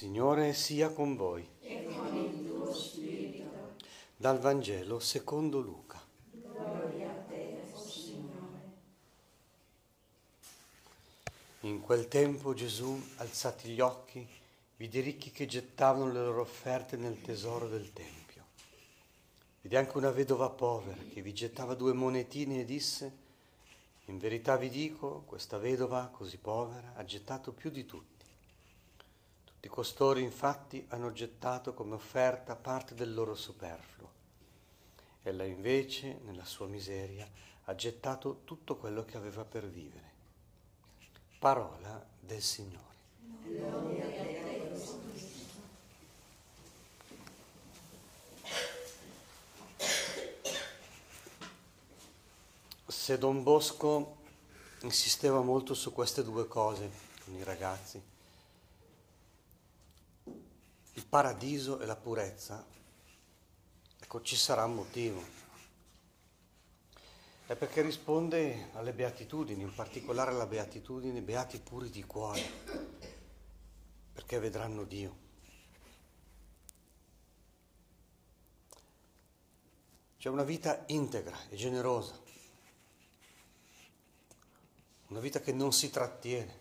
Signore sia con voi. e con il tuo spirito. Dal Vangelo secondo Luca. Gloria a te, Signore. In quel tempo Gesù, alzati gli occhi, vide i ricchi che gettavano le loro offerte nel tesoro del Tempio. Vide anche una vedova povera che vi gettava due monetine e disse, in verità vi dico, questa vedova così povera ha gettato più di tutti. Tutti costoro infatti hanno gettato come offerta parte del loro superfluo. Ella invece, nella sua miseria, ha gettato tutto quello che aveva per vivere. Parola del Signore. Se Don Bosco insisteva molto su queste due cose con i ragazzi, paradiso e la purezza, ecco ci sarà un motivo. È perché risponde alle beatitudini, in particolare alla beatitudine beati puri di cuore, perché vedranno Dio. C'è una vita integra e generosa, una vita che non si trattiene,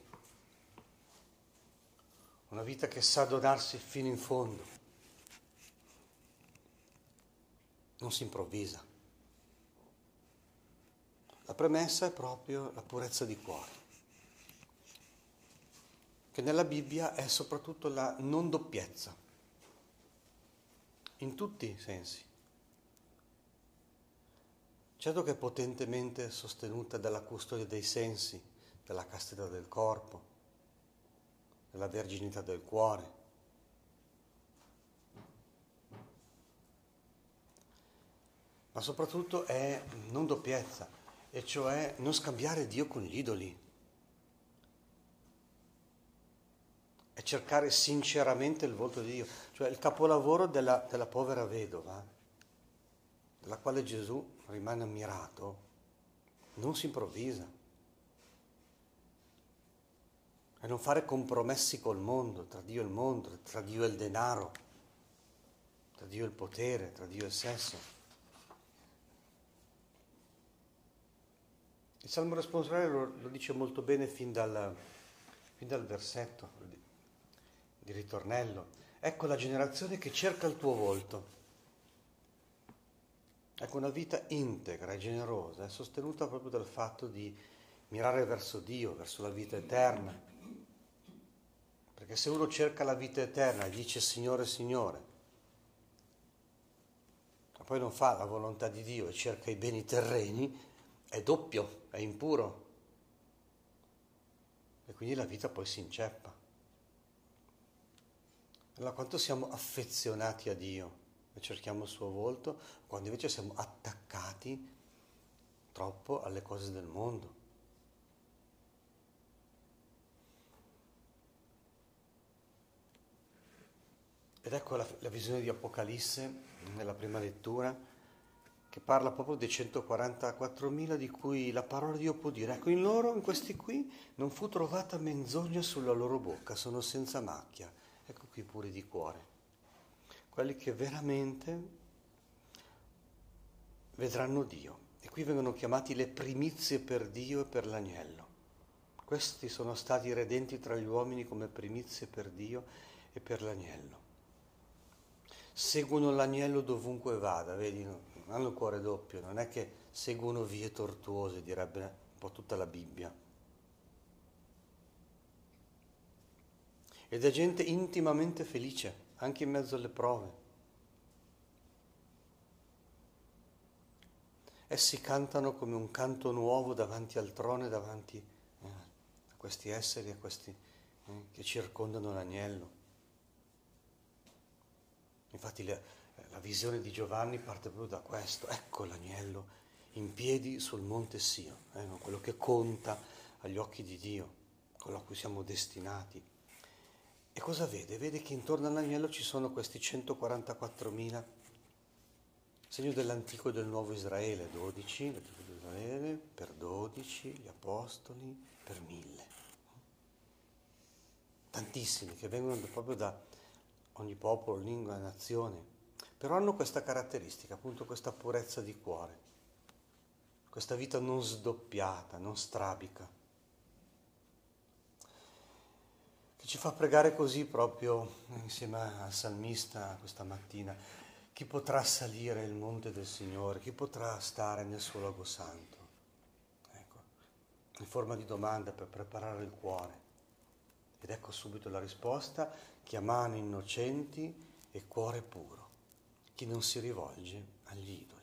una vita che sa donarsi fino in fondo, non si improvvisa. La premessa è proprio la purezza di cuore, che nella Bibbia è soprattutto la non doppiezza, in tutti i sensi. Certo che è potentemente sostenuta dalla custodia dei sensi, dalla castità del corpo, della verginità del cuore. Ma soprattutto è non doppiezza, e cioè non scambiare Dio con gli idoli. È cercare sinceramente il volto di Dio, cioè il capolavoro della, della povera vedova, della quale Gesù rimane ammirato, non si improvvisa. E non fare compromessi col mondo, tra Dio e il mondo, tra Dio e il denaro, tra Dio e il potere, tra Dio e il sesso. Il Salmo responsoriale lo, lo, dice molto bene fin dal, fin dal versetto di ritornello. Ecco la generazione che cerca il tuo volto. Ecco, una vita integra e generosa è sostenuta proprio dal fatto di mirare verso Dio, verso la vita eterna. Perché se uno cerca la vita eterna e dice Signore, Signore, ma poi non fa la volontà di Dio e cerca i beni terreni, è doppio, è impuro. E quindi la vita poi si inceppa. Allora quanto siamo affezionati a Dio e cerchiamo il suo volto, quando invece siamo attaccati troppo alle cose del mondo. Ed ecco la, la visione di Apocalisse nella prima lettura che parla proprio dei 144.000 di cui la parola di Dio può dire, ecco in loro, in questi qui, non fu trovata menzogna sulla loro bocca, sono senza macchia, ecco qui puri di cuore, quelli che veramente vedranno Dio. E qui vengono chiamati le primizie per Dio e per l'agnello. Questi sono stati redenti tra gli uomini come primizie per Dio e per l'agnello. Seguono l'agnello dovunque vada, vedi, no? non hanno il cuore doppio, non è che seguono vie tortuose, direbbe un po' tutta la Bibbia. Ed è gente intimamente felice, anche in mezzo alle prove. Essi cantano come un canto nuovo davanti al trono e davanti eh, a questi esseri, a questi eh, che circondano l'agnello. Infatti le, la visione di Giovanni parte proprio da questo. Ecco l'agnello in piedi sul monte Sio, eh, quello che conta agli occhi di Dio, quello a cui siamo destinati. E cosa vede? Vede che intorno all'agnello ci sono questi 144.000, segno dell'antico e del nuovo Israele, 12, l'antico di Israele, per 12, gli apostoli, per 1000. tantissimi, che vengono proprio da ogni popolo, lingua nazione, però hanno questa caratteristica, appunto questa purezza di cuore, questa vita non sdoppiata, non strabica, che ci fa pregare così proprio insieme al salmista questa mattina. Chi potrà salire il monte del Signore? Chi potrà stare nel suo luogo santo? Ecco, in forma di domanda per preparare il cuore. Ed ecco subito la risposta, chi ha mani innocenti e cuore puro, chi non si rivolge agli idoli.